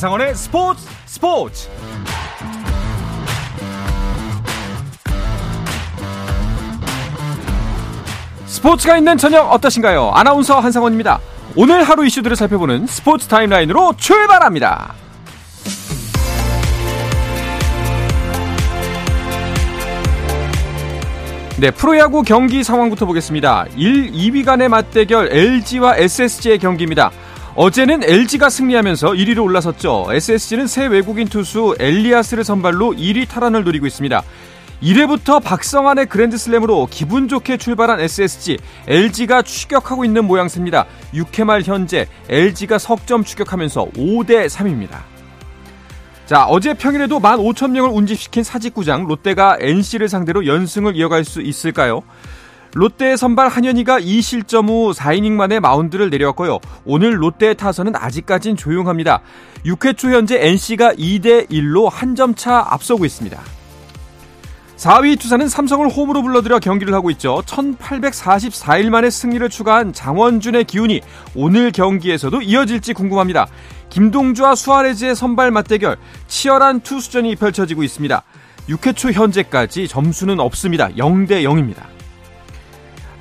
한상원의 스포츠 스포츠 스포츠가 있는 저녁 어떠신가요? 아나운서 한상원입니다. 오늘 하루 이슈들을 살펴보는 스포츠 타임라인으로 출발합니다. 네, 프로야구 경기 상황부터 보겠습니다. 1, 2위 간의 맞대결 LG와 SSG의 경기입니다. 어제는 LG가 승리하면서 1위로 올라섰죠. SSG는 새 외국인 투수 엘리아스를 선발로 1위 탈환을 노리고 있습니다. 1회부터 박성환의 그랜드슬램으로 기분 좋게 출발한 SSG, LG가 추격하고 있는 모양새입니다. 6회 말 현재 LG가 석점 추격하면서 5대 3입니다. 자, 어제 평일에도 15,000명을 운집시킨 사직구장 롯데가 NC를 상대로 연승을 이어갈 수 있을까요? 롯데 선발 한현희가 2실점 후 4이닝 만에 마운드를 내려왔고요. 오늘 롯데의 타선은 아직까진 조용합니다. 6회 초 현재 NC가 2대 1로 한 점 차 앞서고 있습니다. 4위 투사는 삼성을 홈으로 불러들여 경기를 하고 있죠. 1844일 만에 승리를 추가한 장원준의 기운이 오늘 경기에서도 이어질지 궁금합니다. 김동주와 수아레즈의 선발 맞대결 치열한 투수전이 펼쳐지고 있습니다. 6회 초 현재까지 점수는 없습니다. 0대 0입니다.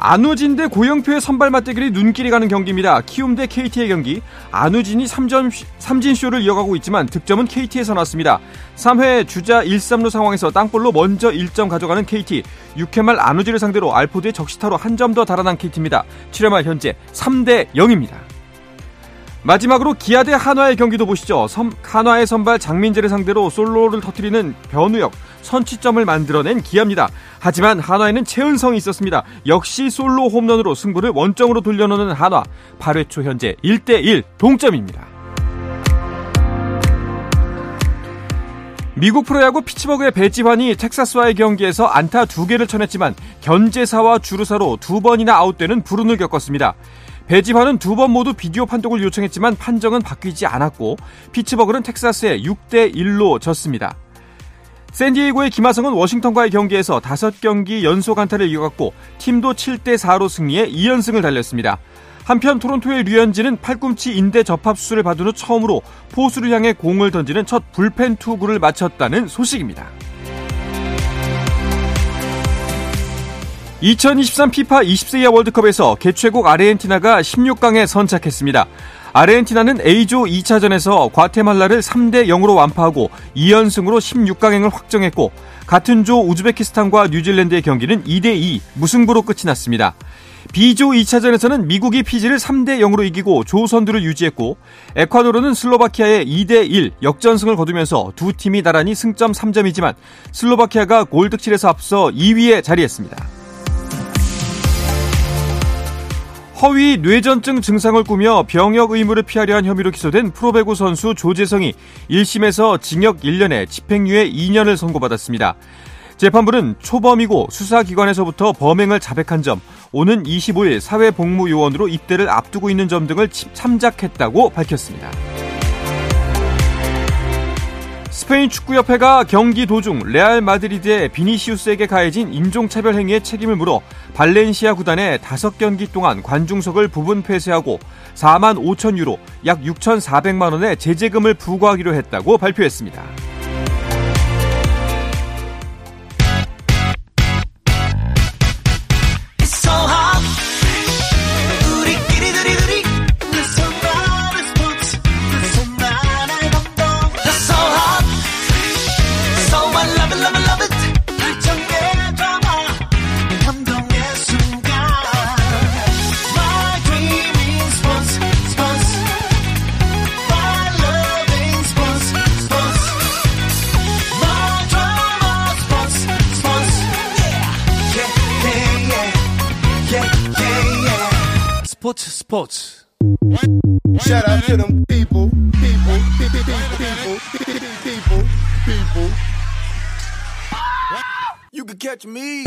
안우진 대 고영표의 선발 맞대결이 눈길이 가는 경기입니다. 키움 대 KT의 경기. 안우진이 3점, 3진쇼를 이어가고 있지만 득점은 KT에서 났습니다. 3회 주자 1, 3루 상황에서 땅볼로 먼저 1점 가져가는 KT. 6회 말 안우진을 상대로 알포드의 적시타로 한 점 더 달아난 KT입니다. 7회 말 현재 3대 0입니다. 마지막으로 기아 대 한화의 경기도 보시죠. 섬, 한화의 선발 장민재를 상대로 솔로를 터뜨리는 변우혁, 선취점을 만들어낸 기아입니다. 하지만 한화에는 최은성이 있었습니다. 역시 솔로 홈런으로 승부를 원점으로 돌려놓는 한화. 8회 초 현재 1대1 동점입니다. 미국 프로야구 피츠버그의 배지환이 텍사스와의 경기에서 안타 2개를 쳐냈지만 견제사와 주루사로 두 번이나 아웃되는 불운을 겪었습니다. 배지환은 두 번 모두 비디오 판독을 요청했지만 판정은 바뀌지 않았고 피츠버그는 텍사스에 6대 1로 졌습니다. 샌디에이고의 김하성은 워싱턴과의 경기에서 5경기 연속 안타를 이어갔고 팀도 7대 4로 승리해 2연승을 달렸습니다. 한편 토론토의 류현진은 팔꿈치 인대 접합 수술을 받은 후 처음으로 포수를 향해 공을 던지는 첫 불펜 투구를 마쳤다는 소식입니다. 2023 피파 20세 이하 월드컵에서 개최국 아르헨티나가 16강에 선착했습니다. 아르헨티나는 A조 2차전에서 과테말라를 3대 0으로 완파하고 2연승으로 16강행을 확정했고 같은 조 우즈베키스탄과 뉴질랜드의 경기는 2대 2 무승부로 끝이 났습니다. B조 2차전에서는 미국이 피지를 3대 0으로 이기고 조 선두를 유지했고 에콰도르는 슬로바키아의 2대 1 역전승을 거두면서 두 팀이 나란히 승점 3점이지만 슬로바키아가 골득실에서 앞서 2위에 자리했습니다. 허위 뇌전증 증상을 꾸며 병역 의무를 피하려 한 혐의로 기소된 프로배구 선수 조재성이 1심에서 징역 1년에 집행유예 2년을 선고받았습니다. 재판부는 초범이고 수사기관에서부터 범행을 자백한 점, 오는 25일 사회복무요원으로 입대를 앞두고 있는 점 등을 참작했다고 밝혔습니다. 스페인 축구협회가 경기 도중 레알 마드리드의 비니시우스에게 가해진 인종차별 행위의 책임을 물어 발렌시아 구단에 5경기 동안 관중석을 부분 폐쇄하고 4만 5천 유로, 약 6,400만 원의 제재금을 부과하기로 했다고 발표했습니다. 스포츠 Shout out to them people, people, people, people, people, people. You can catch me.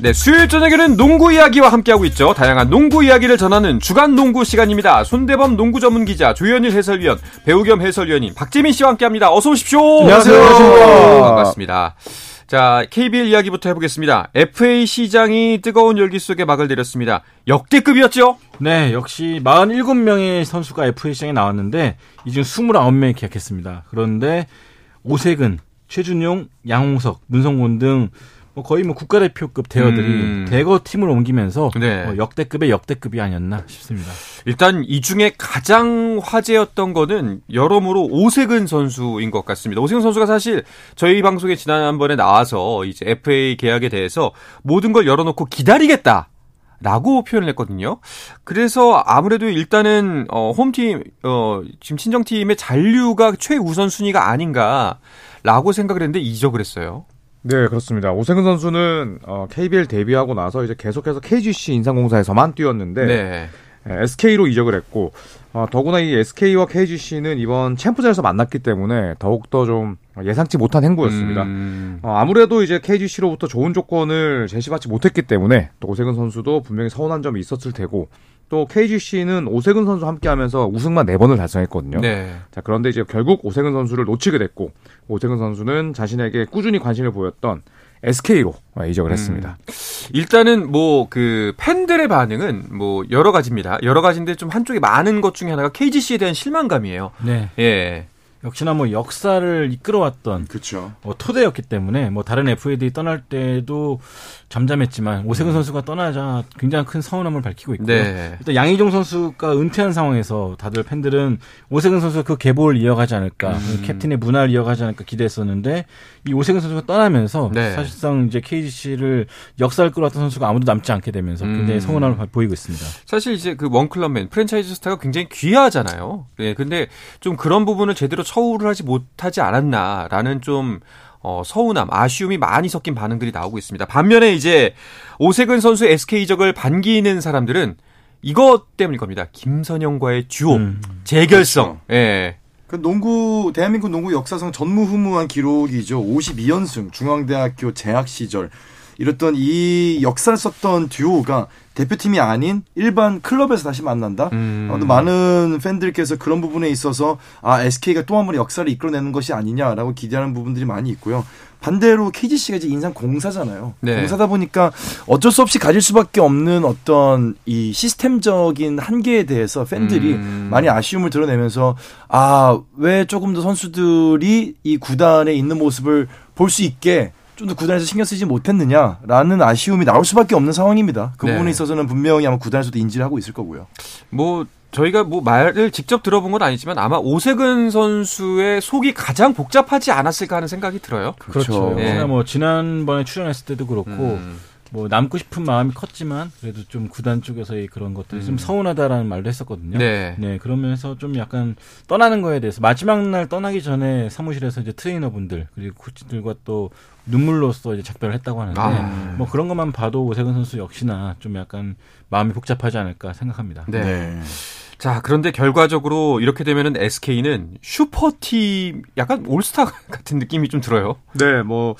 네, 수요일 저녁에는 농구 이야기와 함께하고 있죠. 다양한 농구 이야기를 전하는 주간 농구 시간입니다. 손대범 농구 전문 기자, 조현일 해설위원, 배우 겸 해설위원인 박재민 씨와 함께합니다. 어서 오십시오. 안녕하세요. 네, 반갑습니다. 자, KBL 이야기부터 해보겠습니다. FA 시장이 뜨거운 열기 속에 막을 내렸습니다. 역대급이었죠? 네, 역시 47명의 선수가 FA 시장에 나왔는데 이 중 29명이 계약했습니다. 그런데 오색은 최준용, 양홍석, 문성곤 등 뭐 거의 뭐 국가대표급 대어들이 음. 대거 팀을 옮기면서 네. 뭐 역대급의 역대급이 아니었나 싶습니다. 일단 이 중에 가장 화제였던 거는 여러모로 오세근 선수인 것 같습니다. 오세근 선수가 사실 저희 방송에 지난번에 나와서 이제 FA 계약에 대해서 모든 걸 열어놓고 기다리겠다. 라고 표현을 했거든요. 그래서 아무래도 일단은 어 홈팀 어 지금 친정팀의 잔류가 최우선 순위가 아닌가라고 생각을 했는데 이적을 했어요. 네, 그렇습니다. 오세근 선수는 어, KBL 데뷔하고 나서 이제 계속해서 KGC 인상공사에서만 뛰었는데 네. SK로 이적을 했고 어, 더구나 이 SK와 KGC는 이번 챔프전에서 만났기 때문에 더욱더 좀 예상치 못한 행보였습니다. 음, 어, 아무래도 이제 KGC로부터 좋은 조건을 제시받지 못했기 때문에 또 오세근 선수도 분명히 서운한 점이 있었을 테고 또 KGC는 오세근 선수 함께하면서 우승만 네 번을 달성했거든요. 네. 자 그런데 이제 결국 오세근 선수를 놓치게 됐고 오세근 선수는 자신에게 꾸준히 관심을 보였던 SK로 이적을 했습니다. 일단은 뭐 그 팬들의 반응은 뭐 여러 가지입니다. 여러 가지인데 좀 한쪽에 많은 것 중에 하나가 KGC에 대한 실망감이에요. 네. 예. 역시나 뭐 역사를 이끌어왔던 그렇죠. 어, 토대였기 때문에 뭐 다른 FA들이 떠날 때도 잠잠했지만 오세근 선수가 떠나자 굉장히 큰 서운함을 밝히고 있고요. 네. 일단 양희종 선수가 은퇴한 상황에서 다들 팬들은 오세근 선수가 그 계보를 이어가지 않을까, 음. 캡틴의 문화를 이어가지 않을까 기대했었는데 이 오세근 선수가 떠나면서 네. 사실상 이제 KGC를 역사를 끌어왔던 선수가 아무도 남지 않게 되면서 굉장히 음. 서운함을 보이고 있습니다. 사실 이제 그 원클럽맨 프랜차이즈 스타가 굉장히 귀하잖아요. 예. 근데 좀 그런 부분을 제대로 처우를 하지 못하지 않았나라는 좀 어, 서운함, 아쉬움이 많이 섞인 반응들이 나오고 있습니다. 반면에 이제 오세근 선수 SK 이적을 반기는 사람들은 이것 때문일 겁니다. 김선영과의 듀오, 음. 재결성. 예. 그 농구 대한민국 농구 역사상 전무후무한 기록이죠. 52연승 중앙대학교 재학 시절 이랬던 이 역사를 썼던 듀오가 대표팀이 아닌 일반 클럽에서 다시 만난다. 음. 어, 많은 팬들께서 그런 부분에 있어서 아 SK가 또 한 번 역사를 이끌어내는 것이 아니냐라고 기대하는 부분들이 많이 있고요. 반대로 KGC가 이제 인상 공사잖아요. 네. 공사다 보니까 어쩔 수 없이 가질 수밖에 없는 어떤 이 시스템적인 한계에 대해서 팬들이 음. 많이 아쉬움을 드러내면서 아 왜 조금 더 선수들이 이 구단에 있는 모습을 볼 수 있게 좀 더 구단에서 신경 쓰지 못했느냐라는 아쉬움이 나올 수밖에 없는 상황입니다. 그 네. 부분에 있어서는 분명히 아마 구단에서도 인지를 하고 있을 거고요. 뭐 저희가 뭐 말을 직접 들어본 건 아니지만 아마 오세근 선수의 속이 가장 복잡하지 않았을까 하는 생각이 들어요. 그렇죠. 네. 역시나 뭐 지난번에 출연했을 때도 그렇고 음. 뭐 남고 싶은 마음이 컸지만 그래도 좀 구단 쪽에서의 그런 것들이 음. 좀 서운하다라는 말도 했었거든요. 네. 네, 그러면서 좀 약간 떠나는 거에 대해서 마지막 날 떠나기 전에 사무실에서 이제 트레이너분들 그리고 코치들과 또 눈물로써 이제 작별을 했다고 하는데 아. 뭐 그런 것만 봐도 오세근 선수 역시나 좀 약간 마음이 복잡하지 않을까 생각합니다. 네. 자, 그런데 결과적으로 이렇게 되면은 SK는 슈퍼팀 약간 올스타 같은 느낌이 좀 들어요. 네, 뭐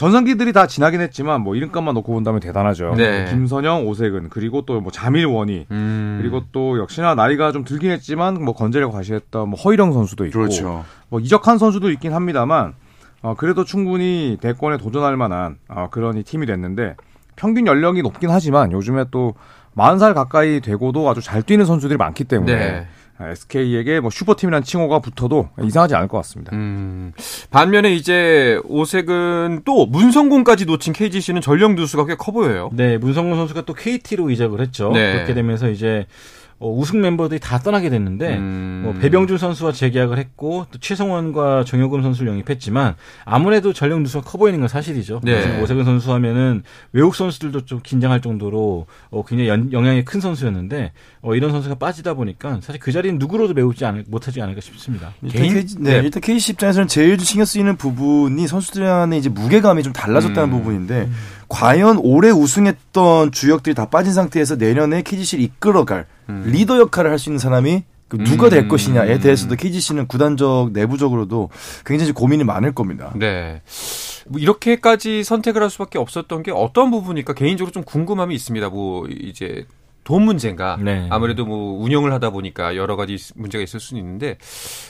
전성기들이 다 지나긴 했지만 뭐 이름값만 놓고 본다면 대단하죠. 네. 김선영, 오세근 그리고 또 뭐 자밀원이 음. 그리고 또 역시나 나이가 좀 들긴 했지만 뭐 건재를 과시했던 뭐 허일영 선수도 있고 그렇죠. 뭐 이적한 선수도 있긴 합니다만 어, 그래도 충분히 대권에 도전할 만한 어, 그런 이 팀이 됐는데 평균 연령이 높긴 하지만 요즘에 또 40살 가까이 되고도 아주 잘 뛰는 선수들이 많기 때문에 네. SK에게 뭐 슈퍼팀이라는 칭호가 붙어도 이상하지 않을 것 같습니다. 음. 반면에 이제 오색은 또 문성곤까지 놓친 KGC는 전력 누수가 꽤 커 보여요. 네, 문성곤 선수가 또 KT로 이적을 했죠. 네. 그렇게 되면서 이제 어, 우승 멤버들이 다 떠나게 됐는데 음. 뭐 배병준 선수와 재계약을 했고 또 최성원과 정효금 선수를 영입했지만 아무래도 전력 누수가 커 보이는 건 사실이죠. 네. 그래서 오세근 선수 하면은 외국 선수들도 좀 긴장할 정도로 어, 굉장히 연- 영향이 큰 선수였는데 어, 이런 선수가 빠지다 보니까 사실 그 자리는 누구로도 메우지 않을, 못하지 않을까 싶습니다. 일단 개인- KG, 네, 네. 일단 KC 입장에서는 제일 신경 쓰이는 부분이 선수들 간의 이제 무게감이 좀 달라졌다는 음. 부분인데 과연 올해 우승했던 주역들이 다 빠진 상태에서 내년에 KGC를 이끌어갈 리더 역할을 할 수 있는 사람이 그 누가 될 음. 것이냐에 대해서도 KGC는 구단적 내부적으로도 굉장히 고민이 많을 겁니다. 네. 뭐 이렇게까지 선택을 할 수밖에 없었던 게 어떤 부분일까 개인적으로 좀 궁금함이 있습니다. 뭐 이제 돈 문제인가? 네. 아무래도 뭐 운영을 하다 보니까 여러 가지 문제가 있을 수는 있는데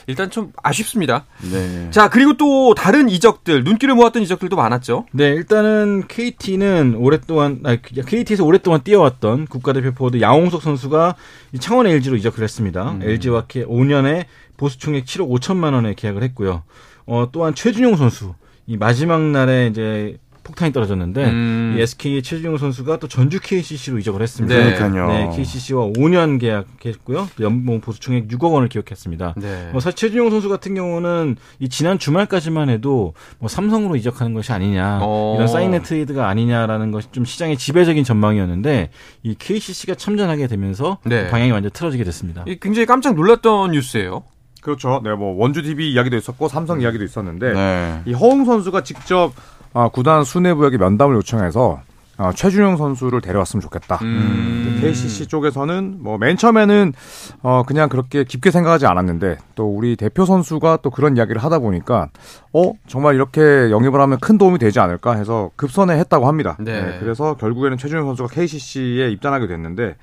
일단 좀 아쉽습니다. 네. 자 그리고 또 다른 이적들 눈길을 모았던 이적들도 많았죠. 네, 일단은 KT는 오랫동안 아니, KT에서 오랫동안 뛰어왔던 국가대표 포워드 양홍석 선수가 이 창원 LG로 이적을 했습니다. LG와 5년에 보수 총액 7억 5천만 원에 계약을 했고요. 어, 또한 최준용 선수 이 마지막 날에 이제 폭탄이 떨어졌는데 음. 이 SK의 최준용 선수가 또 전주 KCC로 이적을 했습니다. 네. 그러니까요. 네, KCC와 5년 계약했고요. 또 연봉 보수 총액 6억 원을 기록했습니다. 네. 뭐 사실 최준용 선수 같은 경우는 이 지난 주말까지만 해도 뭐 삼성으로 이적하는 것이 아니냐 어. 이런 사인의 트레이드가 아니냐라는 것이 좀 시장의 지배적인 전망이었는데 이 KCC가 참전하게 되면서 네. 방향이 완전 틀어지게 됐습니다. 이 굉장히 깜짝 놀랐던 뉴스예요. 그렇죠. 네, 뭐 원주 DB 이야기도 있었고 삼성 이야기도 있었는데 네. 이 허웅 선수가 직접 아, 구단 수뇌부에게 면담을 요청해서 아, 최준용 선수를 데려왔으면 좋겠다. 음. KCC 쪽에서는 뭐 맨 처음에는 어 그냥 그렇게 깊게 생각하지 않았는데 또 우리 대표 선수가 또 그런 이야기를 하다 보니까 어 정말 이렇게 영입을 하면 큰 도움이 되지 않을까 해서 급선회 했다고 합니다. 네. 그래서 결국에는 최준용 선수가 KCC에 입단하게 됐는데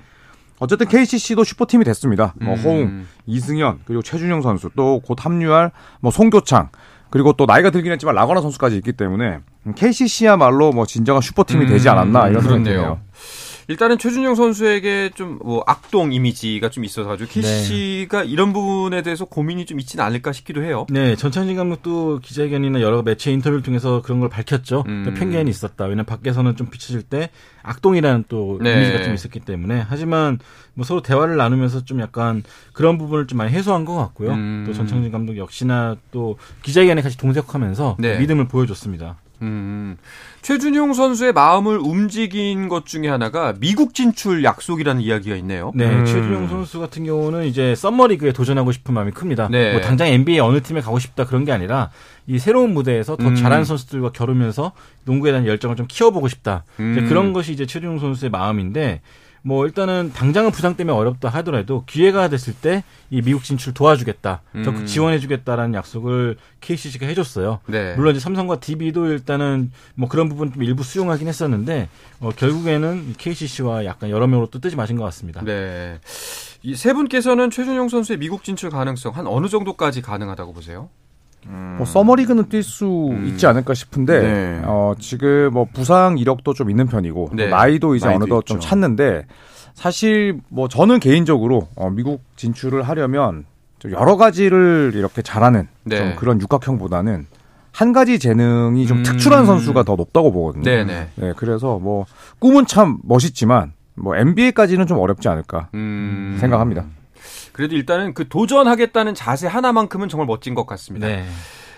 어쨌든 KCC도 슈퍼팀이 됐습니다. 뭐 음. 허웅, 이승현 그리고 최준용 선수 또 곧 합류할 뭐 송교창 그리고 또 나이가 들긴 했지만 라거나 선수까지 있기 때문에 KCC야말로 뭐 진정한 슈퍼팀이 되지 않았나 이런 생각이. 드네요. 일단은 최준영 선수에게 좀 뭐 악동 이미지가 좀 있어서 가지고 KCC가 이런 부분에 대해서 고민이 좀 있지는 않을까 싶기도 해요. 네, 전창진 감독도 기자회견이나 여러 매체 인터뷰를 통해서 그런 걸 밝혔죠. 음. 또 편견이 있었다. 왜냐면 밖에서는 좀 비춰질 때 악동이라는 또 네. 이미지가 좀 있었기 때문에. 하지만 뭐 서로 대화를 나누면서 좀 약간 그런 부분을 좀 많이 해소한 것 같고요. 음. 또 전창진 감독 역시나 또 기자회견에 같이 동석하면서 네. 믿음을 보여줬습니다. 음, 최준용 선수의 마음을 움직인 것 중에 하나가 미국 진출 약속이라는 이야기가 있네요. 네, 음. 최준용 선수 같은 경우는 이제 썸머리그에 도전하고 싶은 마음이 큽니다. 네. 뭐 당장 NBA 어느 팀에 가고 싶다 그런 게 아니라 이 새로운 무대에서 더 음. 잘하는 선수들과 겨루면서 농구에 대한 열정을 좀 키워보고 싶다. 이제 음. 그런 것이 이제 최준용 선수의 마음인데 뭐 일단은 당장은 부상 때문에 어렵다 하더라도 기회가 됐을 때 이 미국 진출 도와주겠다, 적극 음. 지원해주겠다라는 약속을 KCC가 해줬어요. 네. 물론 이제 삼성과 DB도 일단은 뭐 그런 부분 좀 일부 수용하긴 했었는데 어, 결국에는 KCC와 약간 여러 명으로 또 뜨지 마신 것 같습니다. 네. 이 세 분께서는 최준용 선수의 미국 진출 가능성 한 어느 정도까지 가능하다고 보세요? 뭐 서머리그는 뛸 수 있지 않을까 싶은데 네. 어, 지금 뭐 부상 이력도 좀 있는 편이고 또 네. 나이도 이제 나이도 어느덧 좀 있죠. 찼는데 사실 뭐 저는 개인적으로 어, 미국 진출을 하려면 좀 여러 가지를 이렇게 잘하는 네. 좀 그런 육각형보다는 한 가지 재능이 좀 음. 특출한 선수가 더 높다고 보거든요. 네네. 네, 그래서 뭐 꿈은 참 멋있지만 뭐 NBA까지는 좀 어렵지 않을까 음. 생각합니다. 그래도 일단은 그 도전하겠다는 자세 하나만큼은 정말 멋진 것 같습니다. 네.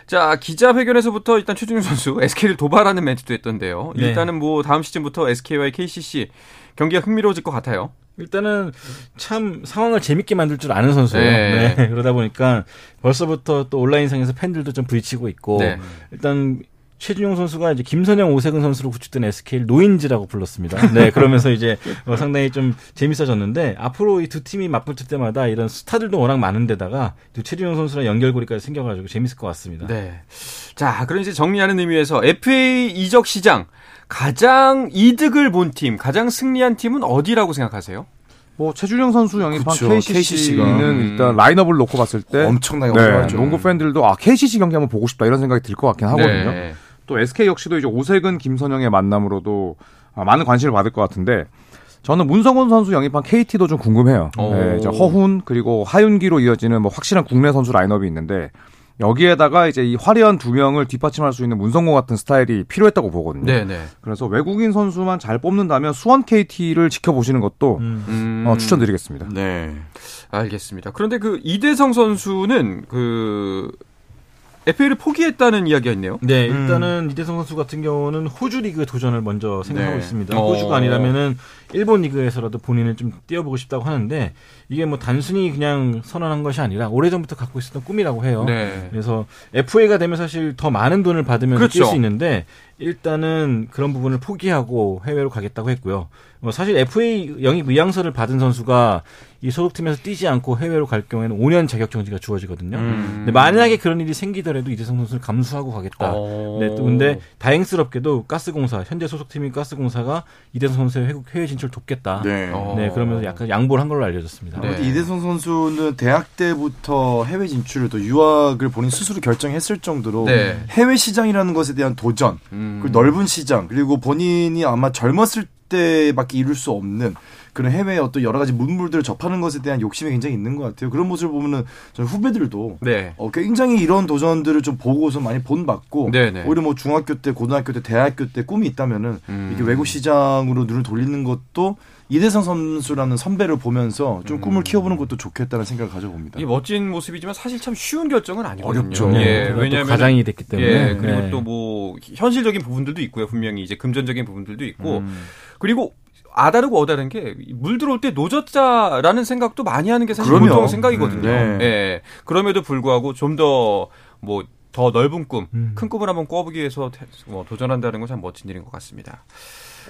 자, 기자회견에서부터 일단 최준용 선수 SK를 도발하는 멘트도 했던데요. 네. 일단은 뭐 다음 시즌부터 SK와 KCC 경기가 흥미로워질 것 같아요. 일단은 참 상황을 재밌게 만들 줄 아는 선수예요. 네. 네. 그러다 보니까 벌써부터 또 온라인상에서 팬들도 좀 부딪히고 있고 네. 일단 최준용 선수가 이제 김선영, 오세근 선수로 구축된 SK를 노인지라고 불렀습니다. 네, 그러면서 이제 어, 상당히 좀 재밌어졌는데 앞으로 이 두 팀이 맞붙을 때마다 이런 스타들도 워낙 많은데다가 또 최준용 선수랑 연결고리까지 생겨가지고 재밌을 것 같습니다. 네. 자, 그럼 이제 정리하는 의미에서 FA 이적 시장 가장 이득을 본 팀, 가장 승리한 팀은 어디라고 생각하세요? 뭐 최준영 선수 영입한 그쵸, KCC는. 일단 라인업을 놓고 봤을 때 엄청나게 네. 농구 팬들도 아 KCC 경기 한번 보고 싶다 이런 생각이 들 것 같긴 하거든요. 네. 또 SK 역시도 이제 오세근, 김선영의 만남으로도 아, 많은 관심을 받을 것 같은데 저는 문성훈 선수 영입한 KT도 좀 궁금해요. 오. 네, 이제 허훈 그리고 하윤기로 이어지는 뭐 확실한 국내 선수 라인업이 있는데 여기에다가 이제 이 화려한 두 명을 뒷받침할 수 있는 문성곤 같은 스타일이 필요했다고 보거든요. 네, 네. 그래서 외국인 선수만 잘 뽑는다면 수원 KT를 지켜보시는 것도 음. 음. 어, 추천드리겠습니다. 네. 알겠습니다. 그런데 그 이대성 선수는 그 FA를 포기했다는 이야기가 있네요. 네, 일단은 이대성 선수 같은 경우는 호주 리그 도전을 먼저 생각하고 네. 있습니다. 어. 호주가 아니라면은 일본 리그에서라도 본인을 좀 뛰어보고 싶다고 하는데 이게 뭐 단순히 그냥 선언한 것이 아니라 오래전부터 갖고 있었던 꿈이라고 해요. 네. 그래서 FA가 되면 사실 더 많은 돈을 받으면 그렇죠. 뛸수 있는데 일단은 그런 부분을 포기하고 해외로 가겠다고 했고요. 뭐 사실 FA 영입 의향서를 받은 선수가 이 소속팀에서 뛰지 않고 해외로 갈 경우에는 5년 자격 정지가 주어지거든요. 음. 근데 만약에 그런 일이 생기더라도 이재성 선수를 감수하고 가겠다. 어. 네, 또 근데 다행스럽게도 가스공사 현재 소속팀인 가스공사가 이재성 선수의 해외- 해외 진출 돕겠다. 네. 네. 어. 그러면서 약간 양보를 한 걸로 알려졌습니다. 네. 이대성 선수는 대학 때부터 해외 진출을 또 유학을 본인 스스로 결정했을 정도로 네. 해외 시장이라는 것에 대한 도전, 음. 그 넓은 시장 그리고 본인이 아마 젊었을 때 밖에 이룰 수 없는 그런 해외 어떤 여러 가지 문물들을 접하는 것에 대한 욕심이 굉장히 있는 것 같아요. 그런 모습을 보면은 저는 후배들도 네. 어, 굉장히 이런 도전들을 좀 보고서 많이 본받고 네네. 오히려 뭐 중학교 때, 고등학교 때, 대학교 때 꿈이 있다면은 음. 이렇게 외국 시장으로 눈을 돌리는 것도 이대성 선수라는 선배를 보면서 좀 꿈을 키워보는 것도 좋겠다는 생각을 가져봅니다. 이 멋진 모습이지만 사실 참 쉬운 결정은 아니거든요. 어렵죠. 예, 네, 왜냐하면 가장이 됐기 때문에. 예, 그리고 네. 또뭐 현실적인 부분들도 있고요. 분명히 이제 금전적인 부분들도 있고 음. 그리고 아다르고 어다른 게 물 들어올 때 노졌자라는 생각도 많이 하는 게 사실 그럼요. 보통 생각이거든요. 네. 예. 그럼에도 불구하고 좀 더뭐 더 넓은 꿈, 음. 큰 꿈을 한번 꿔보기 위해서 태- 뭐 도전한다는 건 참 멋진 일인 것 같습니다.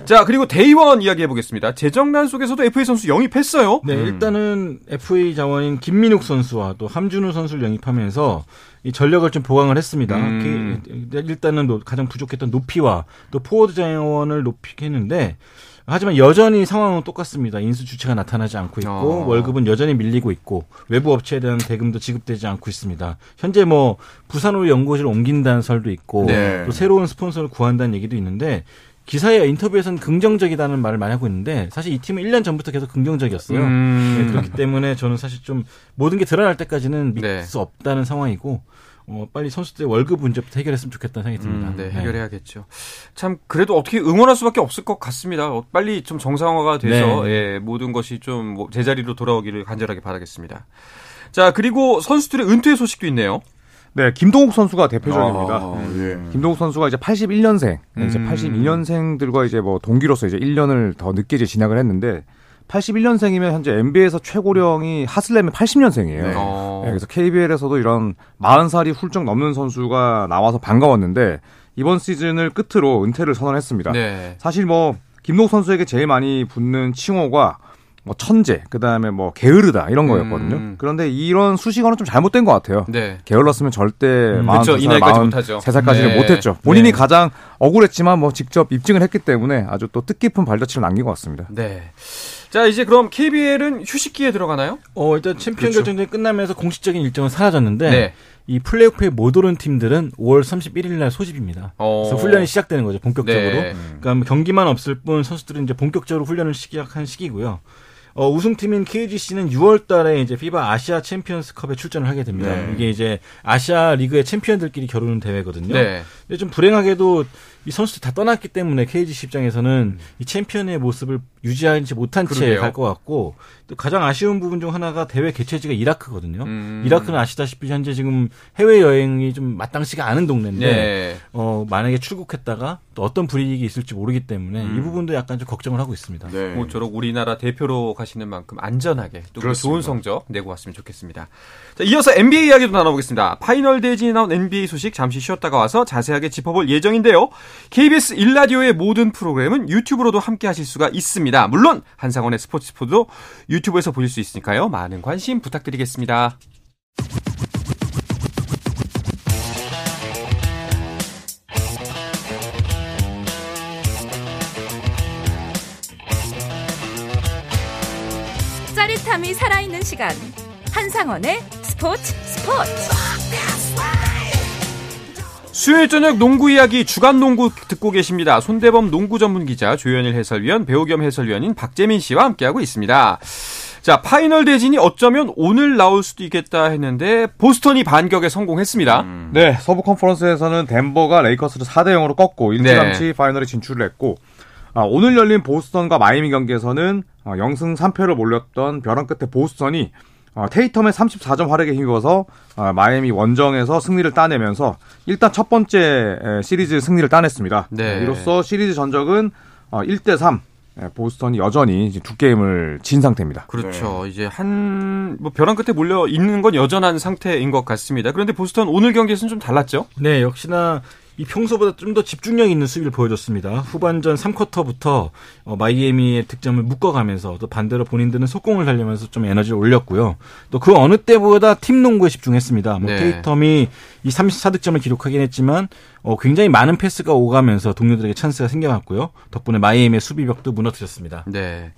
자, 그리고 데이원 이야기 해보겠습니다. 재정난 속에서도 FA 선수 영입했어요. 네, 일단은 FA 자원인 김민욱 선수와 또 함준후 선수를 영입하면서 이 전력을 좀 보강을 했습니다. 음. 그, 일단은 노- 가장 부족했던 높이와 또 포워드 자원을 높이게 했는데 하지만 여전히 상황은 똑같습니다. 인수 주체가 나타나지 않고 있고 어. 월급은 여전히 밀리고 있고 외부 업체에 대한 대금도 지급되지 않고 있습니다. 현재 뭐 부산으로 연고지를 옮긴다는 설도 있고 네. 또 새로운 스폰서를 구한다는 얘기도 있는데 기사의 인터뷰에서는 긍정적이다는 말을 많이 하고 있는데 사실 이 팀은 1년 전부터 계속 긍정적이었어요. 음. 네, 그렇기 때문에 저는 사실 좀 모든 게 드러날 때까지는 믿을 네. 수 없다는 상황이고 어, 빨리 선수들의 월급 문제부터 해결했으면 좋겠다는 생각이 듭니다. 음, 네, 해결해야겠죠. 참 그래도 어떻게 응원할 수밖에 없을 것 같습니다. 어, 빨리 좀 정상화가 돼서 네. 예, 모든 것이 좀뭐 제자리로 돌아오기를 간절하게 바라겠습니다. 자 그리고 선수들의 은퇴 소식도 있네요. 네, 김동욱 선수가 대표적입니다. 아, 예. 김동욱 선수가 이제 81년생, 이제 음. 82년생들과 이제 뭐 동기로서 이제 1년을 더 늦게 이제 진학을 했는데 81년생이면 현재 NBA에서 최고령이 하슬렘이 80년생이에요. 네. 어, 그래서 KBL에서도 이런 40살이 훌쩍 넘는 선수가 나와서 반가웠는데 이번 시즌을 끝으로 은퇴를 선언했습니다. 네. 사실 뭐 김동욱 선수에게 제일 많이 붙는 칭호가 뭐 천재, 그 다음에 뭐 게으르다 이런 거였거든요. 음. 그런데 이런 수식어는 좀 잘못된 것 같아요. 네. 게을렀으면 절대 음. 이 나이까지 못하죠. 3살까지는 네. 못했죠. 본인이 네. 가장 억울했지만 뭐 직접 입증을 했기 때문에 아주 또 뜻깊은 발자취를 남긴 것 같습니다. 네. 자 이제 그럼 KBL은 휴식기에 들어가나요? 어, 일단 챔피언 그렇죠. 결정전이 끝나면서 공식적인 일정은 사라졌는데 네. 이 플레이오프에 못 오른 팀들은 5월 31일 날 소집입니다. 어. 그래서 훈련이 시작되는 거죠, 본격적으로. 네. 그러니까 경기만 없을 뿐 선수들은 이제 본격적으로 훈련을 시작한 시기고요. 어, 우승팀인 KGC는 6월 달에 이제 FIBA 아시아 챔피언스컵에 출전을 하게 됩니다. 네. 이게 이제 아시아 리그의 챔피언들끼리 겨루는 대회거든요. 네. 근데 좀 불행하게도 이 선수들 다 떠났기 때문에 KGC 입장에서는 이 챔피언의 모습을 유지하지 못한 채. 갈 것 같고 또 가장 아쉬운 부분 중 하나가 대회 개최지가 이라크거든요. 음. 이라크는 아시다시피 현재 지금 해외 여행이 좀 마땅치가 않은 동네인데 네. 어 만약에 출국했다가 또 어떤 불이익이 있을지 모르기 때문에 음. 이 부분도 약간 좀 걱정을 하고 있습니다. 네. 모쪼록 우리나라 대표로 가시는 만큼 안전하게 또그 그렇습니다. 좋은 성적 내고 왔으면 좋겠습니다. 자, 이어서 NBA 이야기도 나눠보겠습니다. 파이널 대진이 나온 NBA 소식 잠시 쉬었다가 와서 자세하게 짚어볼 예정인데요. KBS 일라디오의 모든 프로그램은 유튜브로도 함께 하실 수가 있습니다. 물론 한상원의 스포츠 스포도 유튜브에서 보실 수 있으니까요. 많은 관심 부탁드리겠습니다. 짜릿함이 살아있는 시간 한상원의 스포츠 스포츠 수요일 저녁 농구 이야기 주간 농구 듣고 계십니다. 손대범 농구 전문 기자 조현일 해설위원 배우 겸 해설위원인 박재민 씨와 함께하고 있습니다. 자 파이널 대진이 어쩌면 오늘 나올 수도 있겠다 했는데 보스턴이 반격에 성공했습니다. 네, 서부 컨퍼런스에서는 덴버가 레이커스를 4대 0으로 꺾고 일찌감치 네. 파이널에 진출을 했고 아, 오늘 열린 보스턴과 마이애미 경기에서는 아, 0승 3패로 몰렸던 벼랑 끝에 보스턴이 아, 테이텀의 34점 활약에 힘입어서 아, 마이애미 원정에서 승리를 따내면서 일단 첫 번째 에, 시리즈 승리를 따냈습니다. 네. 이로써 시리즈 전적은 어, 1대 3. 예, 보스턴이 여전히 이제 두 게임을 진 상태입니다. 그렇죠. 이제 한, 뭐, 벼랑 끝에 몰려 있는 건 여전한 상태인 것 같습니다. 그런데 보스턴 오늘 경기에서는 좀 달랐죠? 네, 역시나 이 평소보다 좀 더 집중력 있는 수비를 보여줬습니다. 후반전 3쿼터부터 어, 마이애미의 득점을 묶어가면서 또 반대로 본인들은 속공을 달리면서 좀 에너지를 올렸고요. 또 그 어느 때보다 팀 농구에 집중했습니다. 뭐 네. 테이텀이 이 34득점을 기록하긴 했지만 어, 굉장히 많은 패스가 오가면서 동료들에게 찬스가 생겨났고요. 덕분에 마이애미의 수비벽도 무너뜨렸습니다. 네.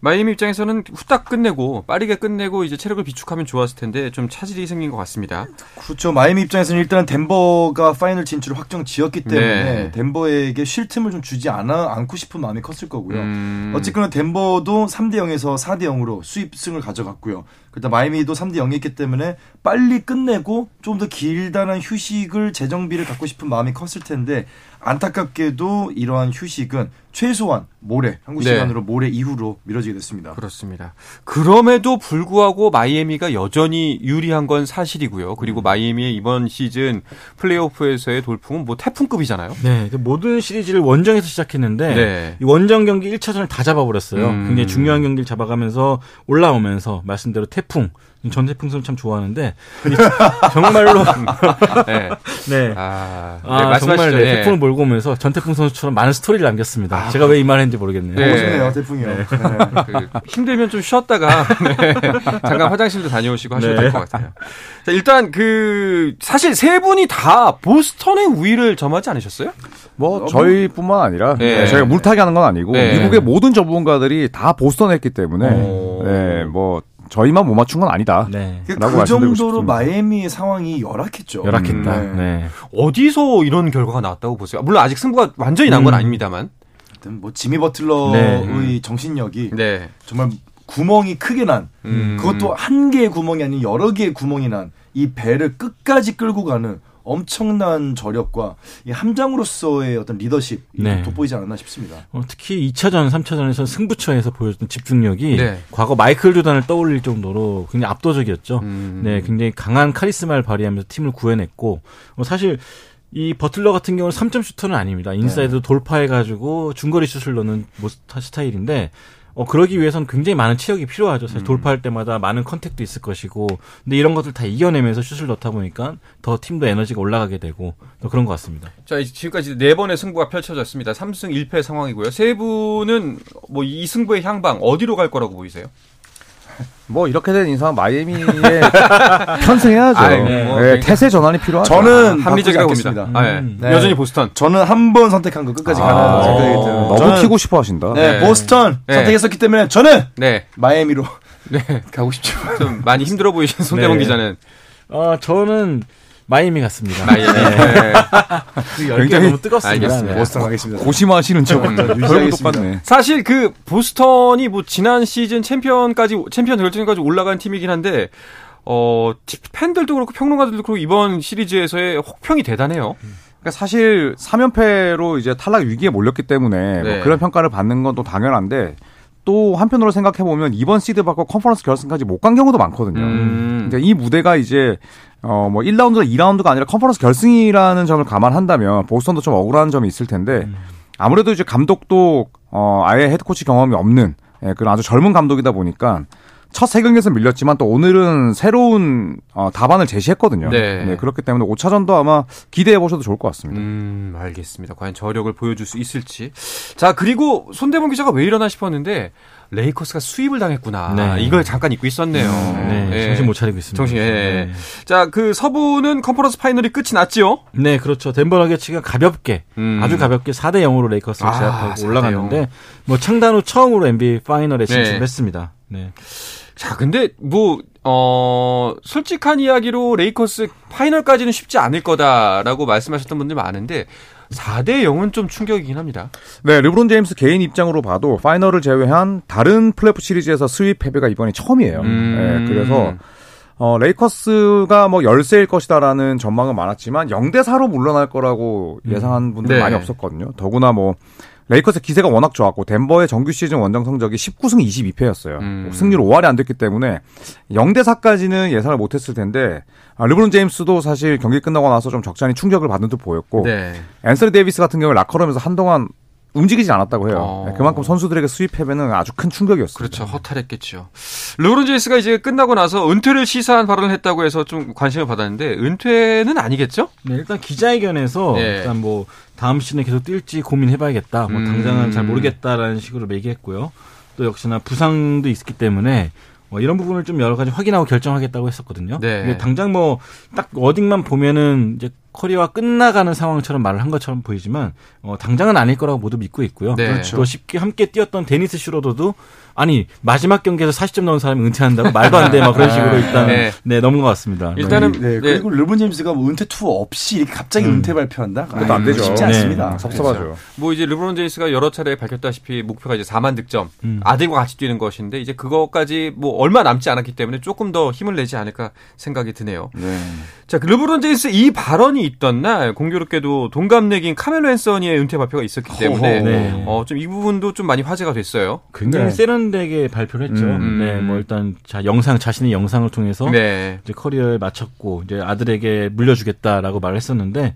마이애미 입장에서는 후딱 끝내고 빠르게 끝내고 이제 체력을 비축하면 좋았을 텐데 좀 차질이 생긴 것 같습니다. 그렇죠. 마이애미 입장에서는 일단 덴버가 파이널 진출을 확정 지었기 때문에 네. 덴버에게 쉴 틈을 좀 주지 않아 않고 싶은 마음이 컸을 거고요. 음. 어쨌거나 덴버도 3대 0에서 4대 0으로 스윕승을 가져갔고요. 그다음 마이애미도 3대 0이었기 때문에 빨리 끝내고 좀 더 길다란 휴식을 재정비를 갖고 싶은 마음이 컸을 텐데 안타깝게도 이러한 휴식은 최소한 모레 한국 네. 시간으로 모레 이후로 미뤄지게 됐습니다. 그렇습니다. 그럼에도 불구하고 마이애미가 여전히 유리한 건 사실이고요. 그리고 마이애미의 이번 시즌 플레이오프에서의 돌풍은 뭐 태풍급이잖아요. 네, 그 모든 시리즈를 원정에서 시작했는데 네. 이 원정 경기 1차전을 다 잡아버렸어요. 음. 굉장히 중요한 경기를 잡아가면서 올라오면서 말씀대로 태풍 전태풍 선수 참 좋아하는데 이- 정말로 네. 네. 아, 네, 아, 정말. 네, 네. 태풍을 몰고 오면서 전태풍 선수처럼 많은 스토리를 남겼습니다. 제가 왜 이 말을 했는지 모르겠네요. 네. 싶네요, 태풍이요. 네. 그 힘들면 좀 쉬었다가 네. 잠깐 화장실도 다녀오시고 하셔도 네. 될것 같아요. 자, 일단 그 사실 세 분이 다 보스턴의 우위를 점하지 않으셨어요? 뭐 저희뿐만 아니라 네. 네, 저희가 물타기 하는 건 아니고 네. 미국의 모든 전문가들이 다 보스턴에 했기 때문에 오. 네, 뭐 저희만 못 맞춘 건 아니다. 네. 그, 그 정도로 싶습니다. 마이애미의 상황이 열악했죠. 열악했다. 음, 네. 어디서 이런 결과가 나왔다고 보세요? 물론 아직 승부가 완전히 난건 음. 아닙니다만. 하여튼 뭐 지미 버틀러의 네. 정신력이 네. 정말 구멍이 크게 난 음. 그것도 한 개의 구멍이 아닌 여러 개의 구멍이 난 이 배를 끝까지 끌고 가는 엄청난 저력과 이 함장으로서의 어떤 리더십이 네. 돋보이지 않았나 싶습니다. 어, 특히 2차전, 3차전에서 승부처에서 보여줬던 집중력이 네. 과거 마이클 조단을 떠올릴 정도로 굉장히 압도적이었죠. 음. 네, 굉장히 강한 카리스마를 발휘하면서 팀을 구해냈고 어, 사실 이 버틀러 같은 경우는 3점 슈터는 아닙니다. 인사이드 돌파해가지고 중거리 슛을 넣는 모- 스타일인데 어, 그러기 위해서는 굉장히 많은 체력이 필요하죠. 사실 돌파할 때마다 많은 contact도 있을 것이고. 근데 이런 것들 다 이겨내면서 슛을 넣다 보니까 더 팀도 에너지가 올라가게 되고 또 그런 것 같습니다. 자, 지금까지 네 번의 승부가 펼쳐졌습니다. 3승 1패 상황이고요. 세 분은 뭐 이 승부의 향방 어디로 갈 거라고 보이세요? 뭐 이렇게 된 이상 마이애미에 편승해야죠. 아이, 네, 뭐, 그러니까- 태세 전환이 필요하죠. 저는 합리적이라고 봅니다. 아, 예. 음. 네. 여전히 보스턴. 저는 한 번 선택한 거 끝까지 아, 가는 생각이 어, 드는 너무 저는, 튀고 싶어 하신다. 네, 네. 보스턴 네. 선택했었기 때문에 저는 네. 마이애미로 네. 가고 싶죠. 좀 많이 힘들어 보이신 손대범 네. 기자는 어, 저는 마이애미 같습니다. 마이애미. 네. 그 열기가 굉장히- 너무 뜨겁습니다. 네. 보스턴 가겠습니다. 고심하시는 척 결국 유지하겠습니다. 똑같네. 사실 그 보스턴이 뭐 지난 시즌 챔피언까지 챔피언 결정까지 올라간 팀이긴 한데 어 티- 팬들도 그렇고 평론가들도 그렇고 이번 시리즈에서의 혹평이 대단해요. 그러니까 사실 3연패로 이제 탈락 위기에 몰렸기 때문에 네. 뭐 그런 평가를 받는 건 또 당연한데 또 한편으로 생각해 보면 이번 시드 받고 컨퍼런스 결승까지 못 간 경우도 많거든요. 음. 이 무대가 이제 어 뭐 1라운드가 2라운드가 아니라 컨퍼런스 결승이라는 점을 감안한다면 보스턴도 좀 억울한 점이 있을 텐데 아무래도 이제 감독도 어 아예 헤드코치 경험이 없는 예, 그런 아주 젊은 감독이다 보니까 첫 세 경기에서 밀렸지만 또 오늘은 새로운 어, 답안을 제시했거든요. 네. 그렇기 때문에 5차전도 아마 기대해 보셔도 좋을 것 같습니다. 음, 알겠습니다. 과연 저력을 보여줄 수 있을지. 자, 그리고 손대범 기자가 왜 이러나 싶었는데 레이커스가 스윕을 당했구나. 네. 이걸 잠깐 잊고 있었네요. 네, 예. 정신 못 차리고 있습니다. 정신, 예. 네. 자, 그 서부는 컨퍼런스 파이널이 끝이 났지요? 네, 그렇죠. 덴버 너게츠가 가볍게 음. 아주 가볍게 4대 0으로 레이커스를 아, 제압하고 4대 올라갔는데 뭐 창단 후 처음으로 NBA final에 네. 진출했습니다. 네. 자, 근데 뭐, 어, 솔직한 이야기로 레이커스 final까지는 쉽지 않을 거다라고 말씀하셨던 분들 많은데 4대 0은 좀 충격이긴 합니다. 네, 르브론 제임스 개인 입장으로 봐도 final을 제외한 다른 플레이오프 시리즈에서 sweep 패배가 이번이 처음이에요. 음. 네, 그래서 어, 레이커스가 뭐 열세일 것이다라는 전망은 많았지만 0대 4로 물러날 거라고 예상한 분들 네. 많이 없었거든요. 더구나 뭐 레이커스 기세가 워낙 좋았고 덴버의 정규 시즌 원정 성적이 19승 22패였어요. 음. 승률 5할이 안 됐기 때문에 0대 4까지는 예상을 못 했을 텐데 아, 르브론 제임스도 사실 경기 끝나고 나서 좀 적잖이 충격을 받는 듯 보였고 네. 앤서니 데이비스 같은 경우에 라커룸에서 한동안 움직이지 않았다고 해요. 어. 네, 그만큼 선수들에게 sweep 패배는 아주 큰 충격이었습니다. 그렇죠. 허탈했겠죠. 르브론 제임스가 이제 끝나고 나서 은퇴를 시사한 발언을 했다고 해서 좀 관심을 받았는데 은퇴는 아니겠죠? 네, 일단 기자회견에서 예. 일단 뭐 다음 시즌에 계속 뛸지 고민해봐야겠다. 뭐 음. 당장은 잘 모르겠다라는 식으로 얘기했고요. 또 역시나 부상도 있었기 때문에 뭐 이런 부분을 좀 여러 가지 확인하고 결정하겠다고 했었거든요. 네. 당장 뭐 딱 wording만 보면은 이제 career가 끝나가는 상황처럼 말을 한 것처럼 보이지만 어, 당장은 아닐 거라고 모두 믿고 있고요. 네. 그렇죠. 또 쉽게 함께 뛰었던 데니스 슈로더도 아니 마지막 경기에서 40점 넣은 사람이 은퇴한다고 말도 안 돼. 막 그런 식으로 일단 네. 네, 넘은 것 같습니다. 일단은 네, 네. 그리고 르브론 제임스가 뭐 은퇴 투어 없이 이렇게 갑자기 은퇴 발표한다? 그것도 안 되죠. 쉽지 네. 않습니다. 음, 섭섭하죠. 뭐 이제 르브론 제임스가 여러 차례 밝혔다시피 목표가 이제 4만 득점, 음. 아들과 같이 뛰는 것인데 이제 그거까지 뭐 얼마 남지 않았기 때문에 조금 더 힘을 내지 않을까 생각이 드네요. 네. 자, 그 르브론 제임스 이 발언이 있던 날 공교롭게도 동갑내기인 카멜로 앤서니의 은퇴 발표가 있었기 때문에 네. 어, 좀 이 부분도 좀 많이 화제가 됐어요. 굉장히 네. 세련되게 발표를 했죠. 음. 네, 뭐 일단 자 영상 자신의 영상을 통해서 네. 이제 career에 마쳤고 이제 아들에게 물려주겠다라고 말을 했었는데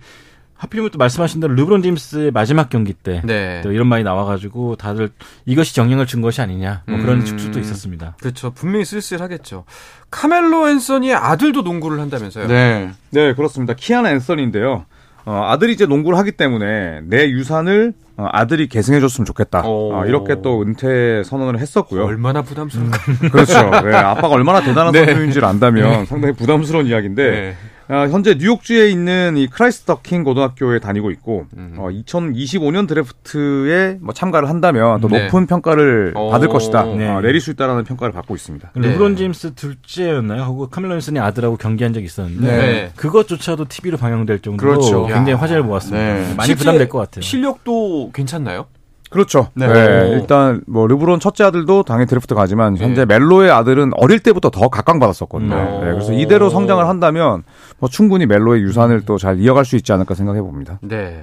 하필이면 또 말씀하신 대로 르브론 제임스의 마지막 경기 때 네. 또 이런 말이 나와가지고 다들 이것이 영향을 준 것이 아니냐 뭐 그런 음. 축소도 있었습니다. 그렇죠. 분명히 쓸쓸하겠죠. 카멜로 앤서니의 아들도 농구를 한다면서요. 네. 네, 그렇습니다. 키안 앤서니인데요. 어, 아들이 이제 농구를 하기 때문에 내 유산을 어, 아들이 계승해줬으면 좋겠다. 오. 어, 이렇게 또 은퇴 선언을 했었고요. 얼마나 부담스러울까. 그렇죠. 네, 아빠가 얼마나 대단한 네. 선수인지를 안다면 상당히 부담스러운 이야기인데 네. 어, 현재 뉴욕주에 있는 이 Christ the King 고등학교에 다니고 있고 음. 어, 2025년 드래프트에 뭐 참가를 한다면 더 네. 높은 평가를 오. 받을 것이다. 네. 어, 내릴 수 있다라는 평가를 받고 있습니다. 네. 르브론 제임스 둘째였나요? 하고 카멜로 앤서니 아들하고 경기한 적이 있었는데 네. 그것조차도 TV로 방영될 정도로 그렇죠. 굉장히 야. 화제를 모았습니다. 네. 많이 실제 부담될 것 같아요. 실력도 괜찮나요? 그렇죠. 네. 네. 일단 뭐 르브론 첫째 아들도 당연히 드래프트 가지만 현재 네. 멜로의 아들은 어릴 때부터 더 각광받았었거든요. 음. 네, 그래서 이대로 성장을 한다면 뭐 충분히 멜로의 유산을 또 잘 이어갈 수 있지 않을까 생각해 봅니다. 네.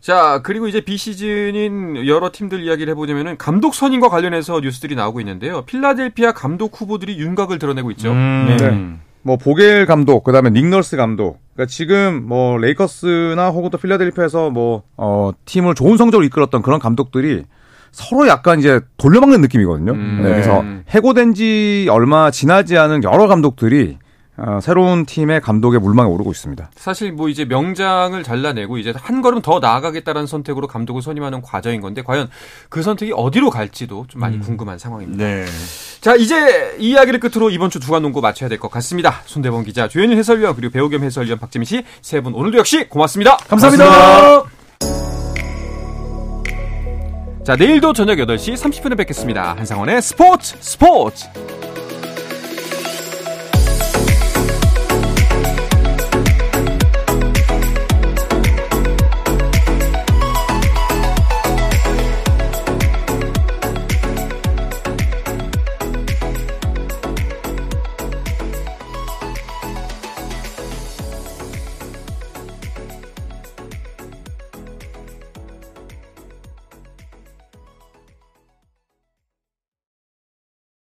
자, 그리고 이제 비시즌인 여러 팀들 이야기를 해보자면은 감독 선임과 관련해서 뉴스들이 나오고 있는데요. 필라델피아 감독 후보들이 윤곽을 드러내고 있죠. 네. 네. 뭐 보겔 감독, 그다음에 닉널스 감독. 그러니까 지금 뭐 레이커스나 혹은 또 필라델피아에서 뭐 어, 팀을 좋은 성적으로 이끌었던 그런 감독들이 서로 약간 이제 돌려막는 느낌이거든요. 음. 네, 그래서 해고된 지 얼마 지나지 않은 여러 감독들이 어, 새로운 팀의 감독의 물망에 오르고 있습니다. 사실 뭐 이제 명장을 잘라내고 이제 한 걸음 더 나아가겠다는 선택으로 감독을 선임하는 과정인 건데 과연 그 선택이 어디로 갈지도 좀 많이 궁금한 상황입니다. 네. 자, 이제 이 이야기를 끝으로 이번 주 주간 농구 마쳐야 될 것 같습니다. 손대범 기자, 조현일 해설위원 그리고 배우 겸 해설위원 박재민 씨 세 분 오늘도 역시 고맙습니다. 감사합니다. 자, 내일도 저녁 8시 30분에 뵙겠습니다. 한상원의 스포츠 스포츠.